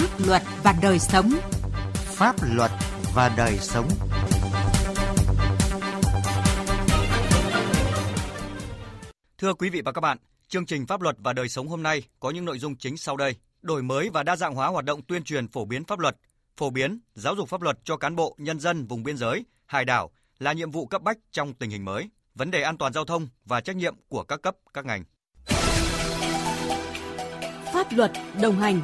Pháp luật và đời sống. Pháp luật và đời sống. Thưa quý vị và các bạn, chương trình Pháp luật và đời sống hôm nay có những nội dung chính sau đây: đổi mới và đa dạng hóa hoạt động tuyên truyền phổ biến pháp luật, phổ biến giáo dục pháp luật cho cán bộ, nhân dân vùng biên giới, hải đảo là nhiệm vụ cấp bách trong tình hình mới. Vấn đề an toàn giao thông và trách nhiệm của các cấp, các ngành. Pháp luật đồng hành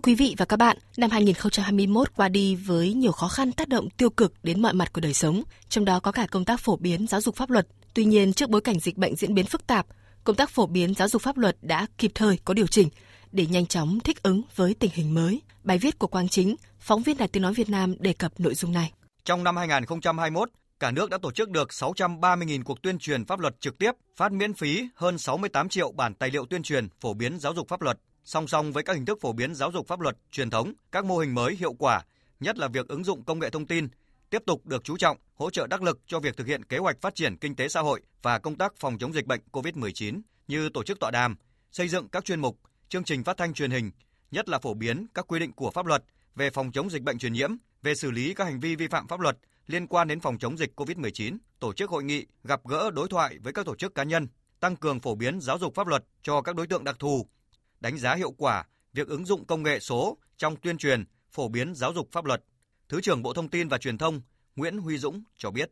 quý vị và các bạn, năm 2021 qua đi với nhiều khó khăn tác động tiêu cực đến mọi mặt của đời sống, trong đó có cả công tác phổ biến giáo dục pháp luật. Tuy nhiên, trước bối cảnh dịch bệnh diễn biến phức tạp, công tác phổ biến giáo dục pháp luật đã kịp thời có điều chỉnh để nhanh chóng thích ứng với tình hình mới. Bài viết của Quang Chính, phóng viên Đài Tiếng Nói Việt Nam đề cập nội dung này. Trong năm 2021, cả nước đã tổ chức được 630.000 cuộc tuyên truyền pháp luật trực tiếp, phát miễn phí hơn 68 triệu bản tài liệu tuyên truyền phổ biến giáo dục pháp luật. Song song với các hình thức phổ biến giáo dục pháp luật truyền thống, các mô hình mới hiệu quả, nhất là việc ứng dụng công nghệ thông tin, tiếp tục được chú trọng, hỗ trợ đắc lực cho việc thực hiện kế hoạch phát triển kinh tế xã hội và công tác phòng chống dịch bệnh COVID-19 như tổ chức tọa đàm, xây dựng các chuyên mục, chương trình phát thanh truyền hình, nhất là phổ biến các quy định của pháp luật về phòng chống dịch bệnh truyền nhiễm, về xử lý các hành vi vi phạm pháp luật liên quan đến phòng chống dịch COVID-19, tổ chức hội nghị, gặp gỡ đối thoại với các tổ chức cá nhân, tăng cường phổ biến giáo dục pháp luật cho các đối tượng đặc thù, đánh giá hiệu quả việc ứng dụng công nghệ số trong tuyên truyền, phổ biến giáo dục pháp luật. Thứ trưởng Bộ Thông tin và Truyền thông Nguyễn Huy Dũng cho biết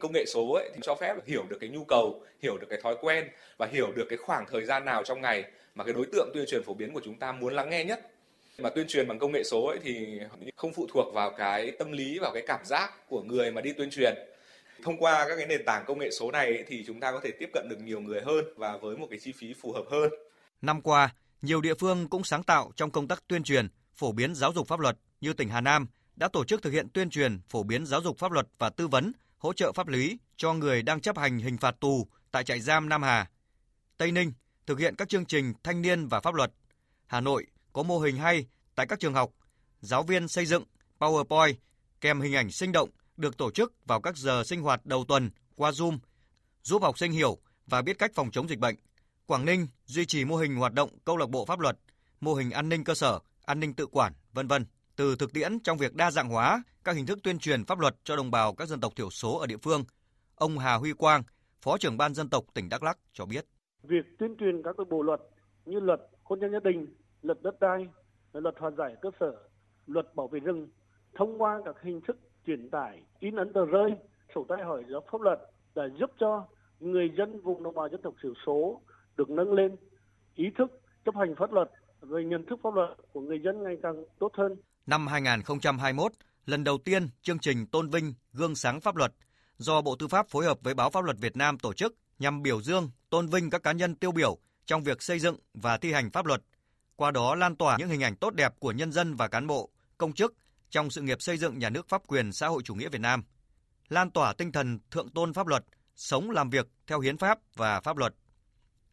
công nghệ số ấy thì cho phép hiểu được cái nhu cầu, hiểu được cái thói quen và hiểu được cái khoảng thời gian nào trong ngày mà cái đối tượng tuyên truyền phổ biến của chúng ta muốn lắng nghe nhất. Mà tuyên truyền bằng công nghệ số ấy thì không phụ thuộc vào cái tâm lý vào cái cảm giác của người mà đi tuyên truyền. Thông qua các cái nền tảng công nghệ số này thì chúng ta có thể tiếp cận được nhiều người hơn và với một cái chi phí phù hợp hơn. Năm qua, nhiều địa phương cũng sáng tạo trong công tác tuyên truyền, phổ biến giáo dục pháp luật như tỉnh Hà Nam đã tổ chức thực hiện tuyên truyền, phổ biến giáo dục pháp luật và tư vấn, hỗ trợ pháp lý cho người đang chấp hành hình phạt tù tại trại giam Nam Hà. Tây Ninh thực hiện các chương trình thanh niên và pháp luật. Hà Nội có mô hình hay tại các trường học, giáo viên xây dựng PowerPoint kèm hình ảnh sinh động được tổ chức vào các giờ sinh hoạt đầu tuần qua Zoom, giúp học sinh hiểu và biết cách phòng chống dịch bệnh. Quảng Ninh duy trì mô hình hoạt động câu lạc bộ pháp luật, mô hình an ninh cơ sở, an ninh tự quản, vân vân. Từ thực tiễn trong việc đa dạng hóa các hình thức tuyên truyền pháp luật cho đồng bào các dân tộc thiểu số ở địa phương, ông Hà Huy Quang, Phó trưởng ban dân tộc tỉnh Đắk Lắk cho biết. Việc tuyên truyền các bộ luật như luật hôn nhân gia đình, luật đất đai, luật hòa giải cơ sở, luật bảo vệ rừng thông qua các hình thức truyền tải, in ấn tờ rơi, sổ tay hỏi giáo pháp luật đã giúp cho người dân vùng đồng bào dân tộc thiểu số được nâng lên ý thức chấp hành pháp luật về nhận thức pháp luật của người dân ngày càng tốt hơn. Năm 2021, lần đầu tiên chương trình tôn vinh gương sáng pháp luật do Bộ Tư pháp phối hợp với Báo Pháp luật Việt Nam tổ chức nhằm biểu dương, tôn vinh các cá nhân tiêu biểu trong việc xây dựng và thi hành pháp luật, qua đó lan tỏa những hình ảnh tốt đẹp của nhân dân và cán bộ, công chức trong sự nghiệp xây dựng nhà nước pháp quyền xã hội chủ nghĩa Việt Nam, lan tỏa tinh thần thượng tôn pháp luật, sống làm việc theo hiến pháp và pháp luật.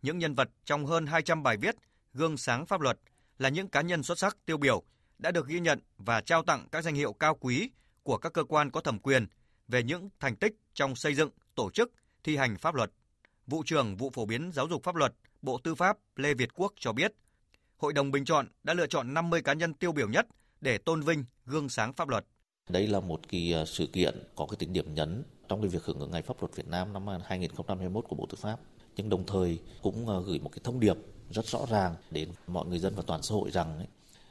Những nhân vật trong hơn 200 bài viết gương sáng pháp luật là những cá nhân xuất sắc tiêu biểu đã được ghi nhận và trao tặng các danh hiệu cao quý của các cơ quan có thẩm quyền về những thành tích trong xây dựng, tổ chức, thi hành pháp luật. Vụ trưởng Vụ Phổ biến Giáo dục Pháp luật, Bộ Tư pháp Lê Việt Quốc cho biết, Hội đồng bình chọn đã lựa chọn 50 cá nhân tiêu biểu nhất để tôn vinh gương sáng pháp luật. Đây là một kỳ ờ, sự kiện có cái tính điểm nhấn trong cái việc hưởng ứng Ngày Pháp luật Việt Nam năm 2021 của Bộ Tư pháp, nhưng đồng thời cũng ờ, gửi một cái thông điệp rất rõ ràng đến mọi người dân và toàn xã hội rằng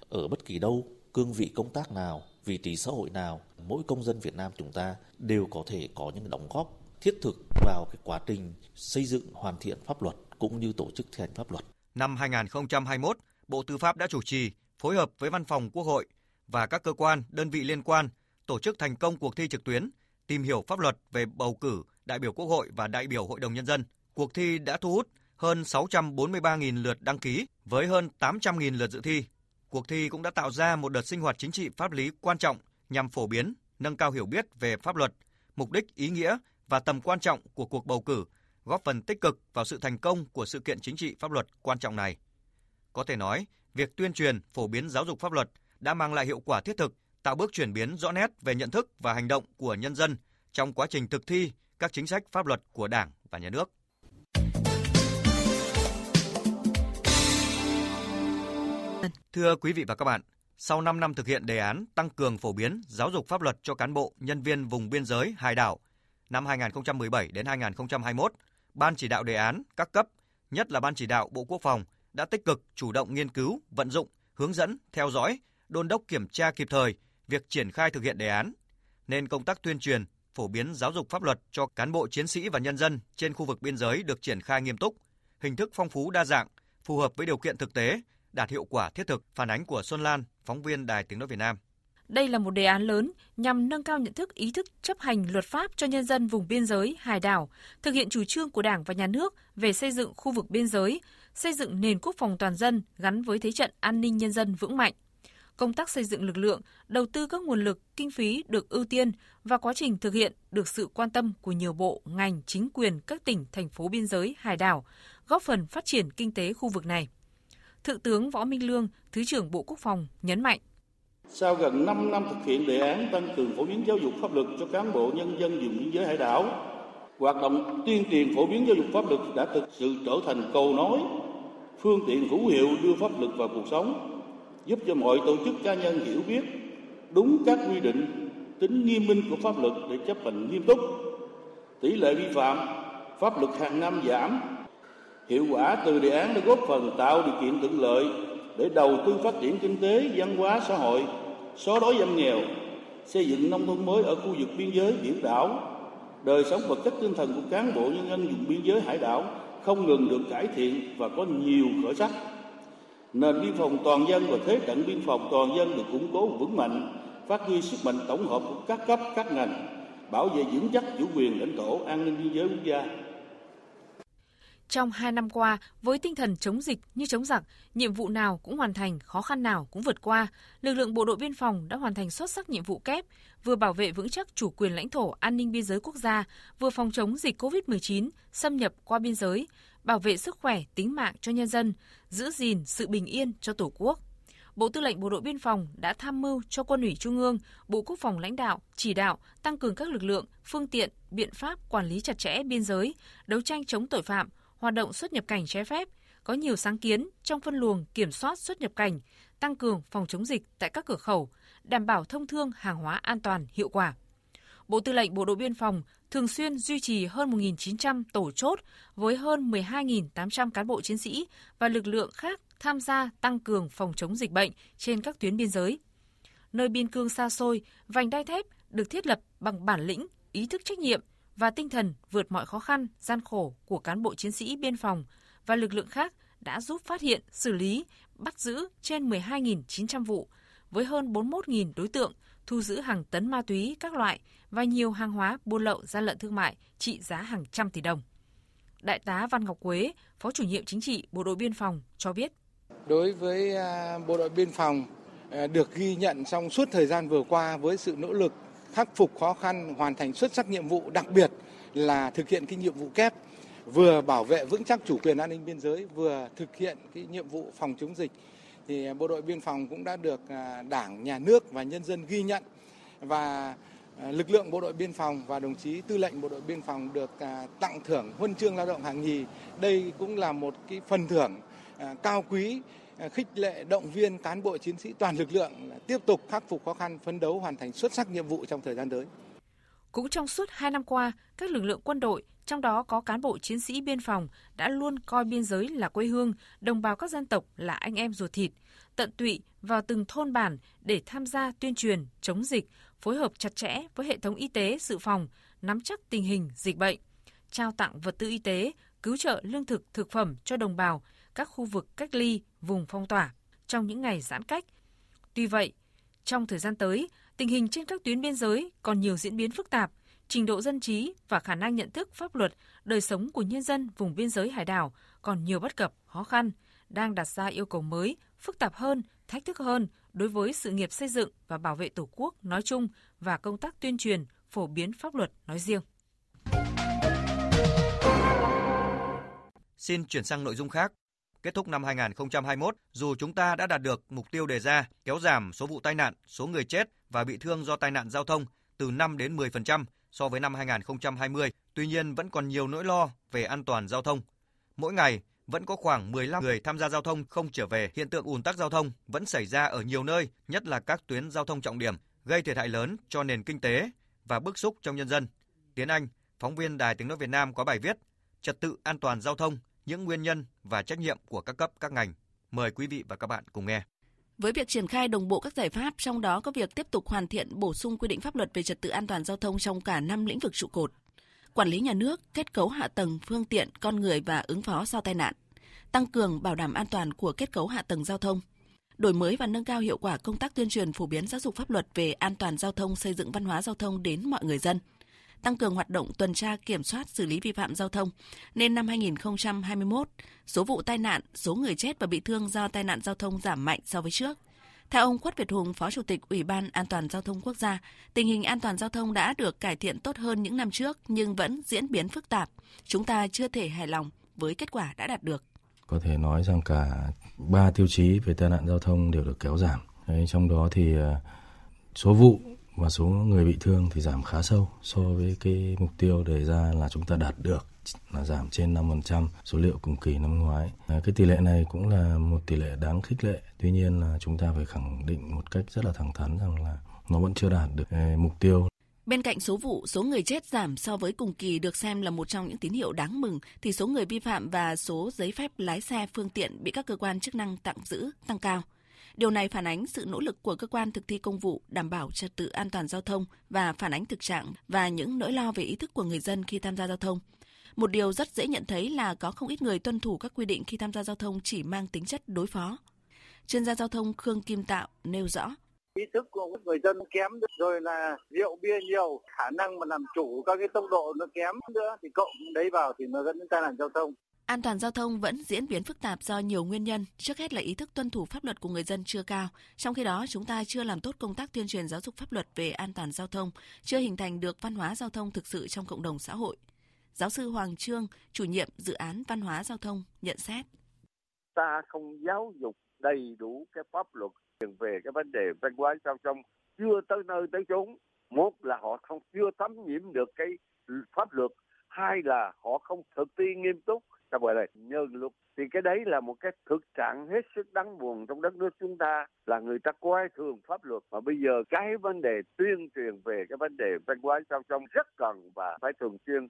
ở bất kỳ đâu, cương vị công tác nào, vị trí xã hội nào, mỗi công dân Việt Nam chúng ta đều có thể có những đóng góp thiết thực vào cái quá trình xây dựng hoàn thiện pháp luật cũng như tổ chức thi hành pháp luật. Năm 2021, Bộ Tư pháp đã chủ trì phối hợp với Văn phòng Quốc hội và các cơ quan, đơn vị liên quan tổ chức thành công cuộc thi trực tuyến tìm hiểu pháp luật về bầu cử đại biểu Quốc hội và đại biểu Hội đồng Nhân dân. Cuộc thi đã thu hút hơn 643.000 lượt đăng ký với hơn 800.000 lượt dự thi. Cuộc thi cũng đã tạo ra một đợt sinh hoạt chính trị pháp lý quan trọng nhằm phổ biến, nâng cao hiểu biết về pháp luật, mục đích, ý nghĩa và tầm quan trọng của cuộc bầu cử, góp phần tích cực vào sự thành công của sự kiện chính trị pháp luật quan trọng này. Có thể nói, việc tuyên truyền, phổ biến giáo dục pháp luật đã mang lại hiệu quả thiết thực, tạo bước chuyển biến rõ nét về nhận thức và hành động của nhân dân trong quá trình thực thi các chính sách pháp luật của Đảng và Nhà nước. Vân. Thưa quý vị và các bạn, sau 5 năm thực hiện đề án tăng cường phổ biến giáo dục pháp luật cho cán bộ, nhân viên vùng biên giới, hải đảo năm 2017 đến 2021, Ban chỉ đạo đề án các cấp, nhất là Ban chỉ đạo Bộ Quốc phòng đã tích cực chủ động nghiên cứu, vận dụng, hướng dẫn, theo dõi, đôn đốc kiểm tra kịp thời việc triển khai thực hiện đề án, nên công tác tuyên truyền, phổ biến giáo dục pháp luật cho cán bộ chiến sĩ và nhân dân trên khu vực biên giới được triển khai nghiêm túc, hình thức phong phú đa dạng, phù hợp với điều kiện thực tế, đạt hiệu quả thiết thực, phản ánh của Xuân Lan, phóng viên Đài Tiếng nói Việt Nam. Đây là một đề án lớn nhằm nâng cao nhận thức ý thức chấp hành luật pháp cho nhân dân vùng biên giới, hải đảo, thực hiện chủ trương của Đảng và Nhà nước về xây dựng khu vực biên giới, xây dựng nền quốc phòng toàn dân gắn với thế trận an ninh nhân dân vững mạnh. Công tác xây dựng lực lượng, đầu tư các nguồn lực, kinh phí được ưu tiên và quá trình thực hiện được sự quan tâm của nhiều bộ, ngành, chính quyền các tỉnh, thành phố biên giới, hải đảo, góp phần phát triển kinh tế khu vực này. Thượng tướng Võ Minh Lương, Thứ trưởng Bộ Quốc phòng nhấn mạnh. Sau gần 5 năm thực hiện đề án tăng cường phổ biến giáo dục pháp luật cho cán bộ nhân dân vùng biên giới hải đảo, hoạt động tuyên truyền phổ biến giáo dục pháp luật đã thực sự trở thành cầu nối, phương tiện hữu hiệu đưa pháp luật vào cuộc sống, giúp cho mọi tổ chức cá nhân hiểu biết đúng các quy định, tính nghiêm minh của pháp luật để chấp hành nghiêm túc. Tỷ lệ vi phạm pháp luật hàng năm giảm, hiệu quả từ đề án đã góp phần tạo điều kiện thuận lợi để đầu tư phát triển kinh tế, văn hóa, xã hội, xóa đói giảm nghèo, xây dựng nông thôn mới ở khu vực biên giới biển đảo, đời sống vật chất tinh thần của cán bộ nhân dân vùng biên giới hải đảo không ngừng được cải thiện và có nhiều khởi sắc. Nền biên phòng toàn dân và thế trận biên phòng toàn dân được củng cố vững mạnh, phát huy sức mạnh tổng hợp của các cấp, các ngành, bảo vệ vững chắc chủ quyền lãnh thổ, an ninh biên giới quốc gia. Trong hai năm qua, với tinh thần chống dịch như chống giặc, nhiệm vụ nào cũng hoàn thành, khó khăn nào cũng vượt qua, lực lượng bộ đội biên phòng đã hoàn thành xuất sắc nhiệm vụ kép, vừa bảo vệ vững chắc chủ quyền lãnh thổ, an ninh biên giới quốc gia, vừa phòng chống dịch COVID-19 xâm nhập qua biên giới, bảo vệ sức khỏe, tính mạng cho nhân dân, giữ gìn sự bình yên cho Tổ quốc. Bộ Tư lệnh Bộ đội Biên phòng đã tham mưu cho Quân ủy Trung ương, Bộ Quốc phòng lãnh đạo, chỉ đạo tăng cường các lực lượng, phương tiện, biện pháp quản lý chặt chẽ biên giới, đấu tranh chống tội phạm, hoạt động xuất nhập cảnh trái phép, có nhiều sáng kiến trong phân luồng kiểm soát xuất nhập cảnh, tăng cường phòng chống dịch tại các cửa khẩu, đảm bảo thông thương hàng hóa an toàn, hiệu quả. Bộ Tư lệnh Bộ đội Biên phòng thường xuyên duy trì hơn 1.900 tổ chốt với hơn 12.800 cán bộ chiến sĩ và lực lượng khác tham gia tăng cường phòng chống dịch bệnh trên các tuyến biên giới. Nơi biên cương xa xôi, vành đai thép được thiết lập bằng bản lĩnh, ý thức trách nhiệm và tinh thần vượt mọi khó khăn, gian khổ của cán bộ chiến sĩ biên phòng và lực lượng khác đã giúp phát hiện, xử lý, bắt giữ trên 12.900 vụ với hơn 41.000 đối tượng, thu giữ hàng tấn ma túy các loại và nhiều hàng hóa buôn lậu gian lận thương mại trị giá hàng trăm tỷ đồng. Đại tá Văn Ngọc Quế, Phó chủ nhiệm chính trị Bộ đội Biên phòng cho biết. Đối với à, Bộ đội Biên phòng à, được ghi nhận trong suốt thời gian vừa qua với sự nỗ lực khắc phục khó khăn, hoàn thành xuất sắc nhiệm vụ, đặc biệt là thực hiện cái nhiệm vụ kép vừa bảo vệ vững chắc chủ quyền an ninh biên giới, vừa thực hiện cái nhiệm vụ phòng chống dịch thì à, bộ đội biên phòng cũng đã được à, Đảng, nhà nước và nhân dân ghi nhận và à, lực lượng bộ đội biên phòng và đồng chí tư lệnh bộ đội biên phòng được tặng thưởng huân chương lao động hạng nhì. Đây cũng là một cái phần thưởng cao quý À, khích lệ động viên cán bộ chiến sĩ toàn lực lượng tiếp tục khắc phục khó khăn, phấn đấu hoàn thành xuất sắc nhiệm vụ trong thời gian tới. Cũng trong suốt hai năm qua, các lực lượng quân đội, trong đó có cán bộ chiến sĩ biên phòng, đã luôn coi biên giới là quê hương, đồng bào các dân tộc là anh em ruột thịt, tận tụy vào từng thôn bản để tham gia tuyên truyền, chống dịch, phối hợp chặt chẽ với hệ thống y tế, dự phòng, nắm chắc tình hình dịch bệnh, trao tặng vật tư y tế, cứu trợ lương thực, thực phẩm cho đồng bào các khu vực cách ly, vùng phong tỏa trong những ngày giãn cách. Tuy vậy, trong thời gian tới, tình hình trên các tuyến biên giới còn nhiều diễn biến phức tạp, trình độ dân trí và khả năng nhận thức pháp luật, đời sống của nhân dân vùng biên giới hải đảo còn nhiều bất cập, khó khăn, đang đặt ra yêu cầu mới, phức tạp hơn, thách thức hơn đối với sự nghiệp xây dựng và bảo vệ Tổ quốc nói chung và công tác tuyên truyền, phổ biến pháp luật nói riêng. Xin chuyển sang nội dung khác. Kết thúc năm 2021, dù chúng ta đã đạt được mục tiêu đề ra kéo giảm số vụ tai nạn, số người chết và bị thương do tai nạn giao thông từ 5 đến 10% so với năm 2020, tuy nhiên vẫn còn nhiều nỗi lo về an toàn giao thông. Mỗi ngày, vẫn có khoảng 15 người tham gia giao thông không trở về. Hiện tượng ùn tắc giao thông vẫn xảy ra ở nhiều nơi, nhất là các tuyến giao thông trọng điểm, gây thiệt hại lớn cho nền kinh tế và bức xúc trong nhân dân. Tiến Anh, phóng viên Đài Tiếng nói Việt Nam có bài viết Trật tự an toàn giao thông, những nguyên nhân và trách nhiệm của các cấp các ngành. Mời quý vị và các bạn cùng nghe. Với việc triển khai đồng bộ các giải pháp, trong đó có việc tiếp tục hoàn thiện bổ sung quy định pháp luật về trật tự an toàn giao thông trong cả năm lĩnh vực trụ cột. Quản lý nhà nước, kết cấu hạ tầng, phương tiện, con người và ứng phó sau tai nạn. Tăng cường bảo đảm an toàn của kết cấu hạ tầng giao thông. Đổi mới và nâng cao hiệu quả công tác tuyên truyền phổ biến giáo dục pháp luật về an toàn giao thông, xây dựng văn hóa giao thông đến mọi người dân – tăng cường hoạt động tuần tra kiểm soát xử lý vi phạm giao thông, nên năm 2021, số vụ tai nạn, số người chết và bị thương do tai nạn giao thông giảm mạnh so với trước. Theo ông Khuất Việt Hùng, Phó Chủ tịch Ủy ban An toàn Giao thông Quốc gia, tình hình an toàn giao thông đã được cải thiện tốt hơn những năm trước nhưng vẫn diễn biến phức tạp. Chúng ta chưa thể hài lòng với kết quả đã đạt được. Có thể nói rằng cả ba tiêu chí về tai nạn giao thông đều được kéo giảm. Đấy, trong đó thì ờ, số vụ và số người bị thương thì giảm khá sâu so với cái mục tiêu đề ra là chúng ta đạt được là giảm trên 5% số liệu cùng kỳ năm ngoái. À, cái tỷ lệ này cũng là một tỷ lệ đáng khích lệ. Tuy nhiên là chúng ta phải khẳng định một cách rất là thẳng thắn rằng là nó vẫn chưa đạt được eh, mục tiêu. Bên cạnh số vụ, số người chết giảm so với cùng kỳ được xem là một trong những tín hiệu đáng mừng, thì số người vi phạm và số giấy phép lái xe phương tiện bị các cơ quan chức năng tạm giữ tăng cao. Điều này phản ánh sự nỗ lực của cơ quan thực thi công vụ đảm bảo trật tự an toàn giao thông và phản ánh thực trạng và những nỗi lo về ý thức của người dân khi tham gia giao thông. Một điều rất dễ nhận thấy là có không ít người tuân thủ các quy định khi tham gia giao thông chỉ mang tính chất đối phó. Chuyên gia giao thông Khương Kim Tạo nêu rõ ý thức của người dân kém rồi là rượu bia nhiều, khả năng mà làm chủ các cái tốc độ nó kém nữa, thì cộng đấy vào thì nó dẫn đến tai nạn giao thông An toàn giao thông vẫn diễn biến phức tạp do nhiều nguyên nhân, trước hết là ý thức tuân thủ pháp luật của người dân chưa cao. Trong khi đó, chúng ta chưa làm tốt công tác tuyên truyền giáo dục pháp luật về an toàn giao thông, chưa hình thành được văn hóa giao thông thực sự trong cộng đồng xã hội. Giáo sư Hoàng Trương, chủ nhiệm dự án văn hóa giao thông, nhận xét. Ta không giáo dục đầy đủ cái pháp luật về cái vấn đề văn hóa giao thông chưa tới nơi tới chốn. Một là họ không chưa thấm nhiễm được cái pháp luật, hai là họ không thực thi nghiêm túc ta gọi là nhân luật thì cái đấy là một cái thực trạng hết sức đáng buồn trong đất nước chúng ta là người ta coi thường pháp luật. Mà bây giờ cái vấn đề tuyên truyền về cái vấn đề văn hóa giao thông rất cần và phải thường xuyên.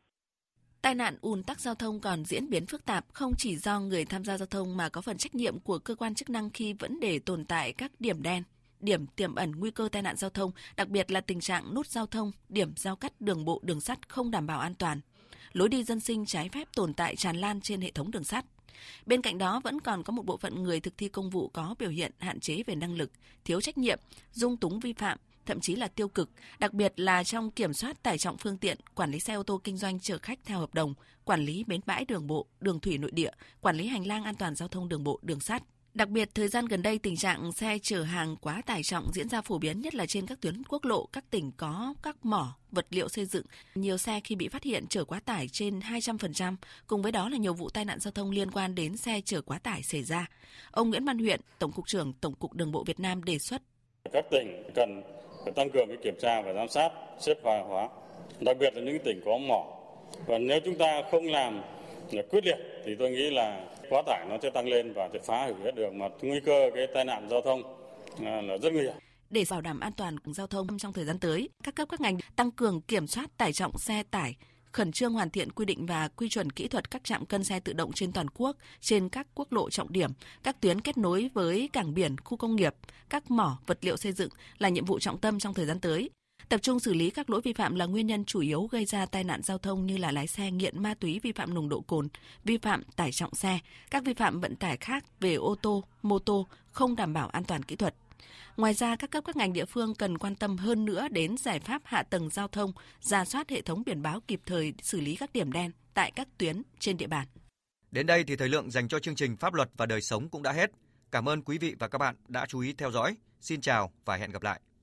Tai nạn ùn tắc giao thông còn diễn biến phức tạp không chỉ do người tham gia giao thông mà có phần trách nhiệm của cơ quan chức năng khi vẫn để tồn tại các điểm đen, điểm tiềm ẩn nguy cơ tai nạn giao thông, đặc biệt là tình trạng nút giao thông, điểm giao cắt đường bộ đường sắt không đảm bảo an toàn lối đi dân sinh trái phép tồn tại tràn lan trên hệ thống đường sắt. Bên cạnh đó vẫn còn có một bộ phận người thực thi công vụ có biểu hiện hạn chế về năng lực, thiếu trách nhiệm, dung túng vi phạm, thậm chí là tiêu cực, đặc biệt là trong kiểm soát tải trọng phương tiện, quản lý xe ô tô kinh doanh chở khách theo hợp đồng, quản lý bến bãi đường bộ, đường thủy nội địa, quản lý hành lang an toàn giao thông đường bộ, đường sắt. Đặc biệt, thời gian gần đây tình trạng xe chở hàng quá tải trọng diễn ra phổ biến nhất là trên các tuyến quốc lộ, các tỉnh có các mỏ, vật liệu xây dựng. Nhiều xe khi bị phát hiện chở quá tải trên 200%, cùng với đó là nhiều vụ tai nạn giao thông liên quan đến xe chở quá tải xảy ra. Ông Nguyễn Văn Huyện, Tổng cục trưởng Tổng cục Đường bộ Việt Nam đề xuất. Các tỉnh cần phải tăng cường cái kiểm tra và giám sát xếp hàng hóa, đặc biệt là những tỉnh có mỏ. Và nếu chúng ta không làm quyết liệt thì tôi nghĩ là quá tải nó sẽ tăng lên và sẽ phá hủy hết đường mà nguy cơ cái tai nạn giao thông à, là rất nguy hiểm. Để bảo đảm an toàn giao thông trong thời gian tới, các cấp các ngành tăng cường kiểm soát tải trọng xe tải, khẩn trương hoàn thiện quy định và quy chuẩn kỹ thuật các trạm cân xe tự động trên toàn quốc, trên các quốc lộ trọng điểm, các tuyến kết nối với cảng biển, khu công nghiệp, các mỏ, vật liệu xây dựng là nhiệm vụ trọng tâm trong thời gian tới. Tập trung xử lý các lỗi vi phạm là nguyên nhân chủ yếu gây ra tai nạn giao thông như là lái xe nghiện ma túy vi phạm nồng độ cồn, vi phạm tải trọng xe, các vi phạm vận tải khác về ô tô, mô tô không đảm bảo an toàn kỹ thuật. Ngoài ra, các cấp các ngành địa phương cần quan tâm hơn nữa đến giải pháp hạ tầng giao thông, ra soát hệ thống biển báo kịp thời xử lý các điểm đen tại các tuyến trên địa bàn. Đến đây thì thời lượng dành cho chương trình Pháp luật và đời sống cũng đã hết. Cảm ơn quý vị và các bạn đã chú ý theo dõi. Xin chào và hẹn gặp lại.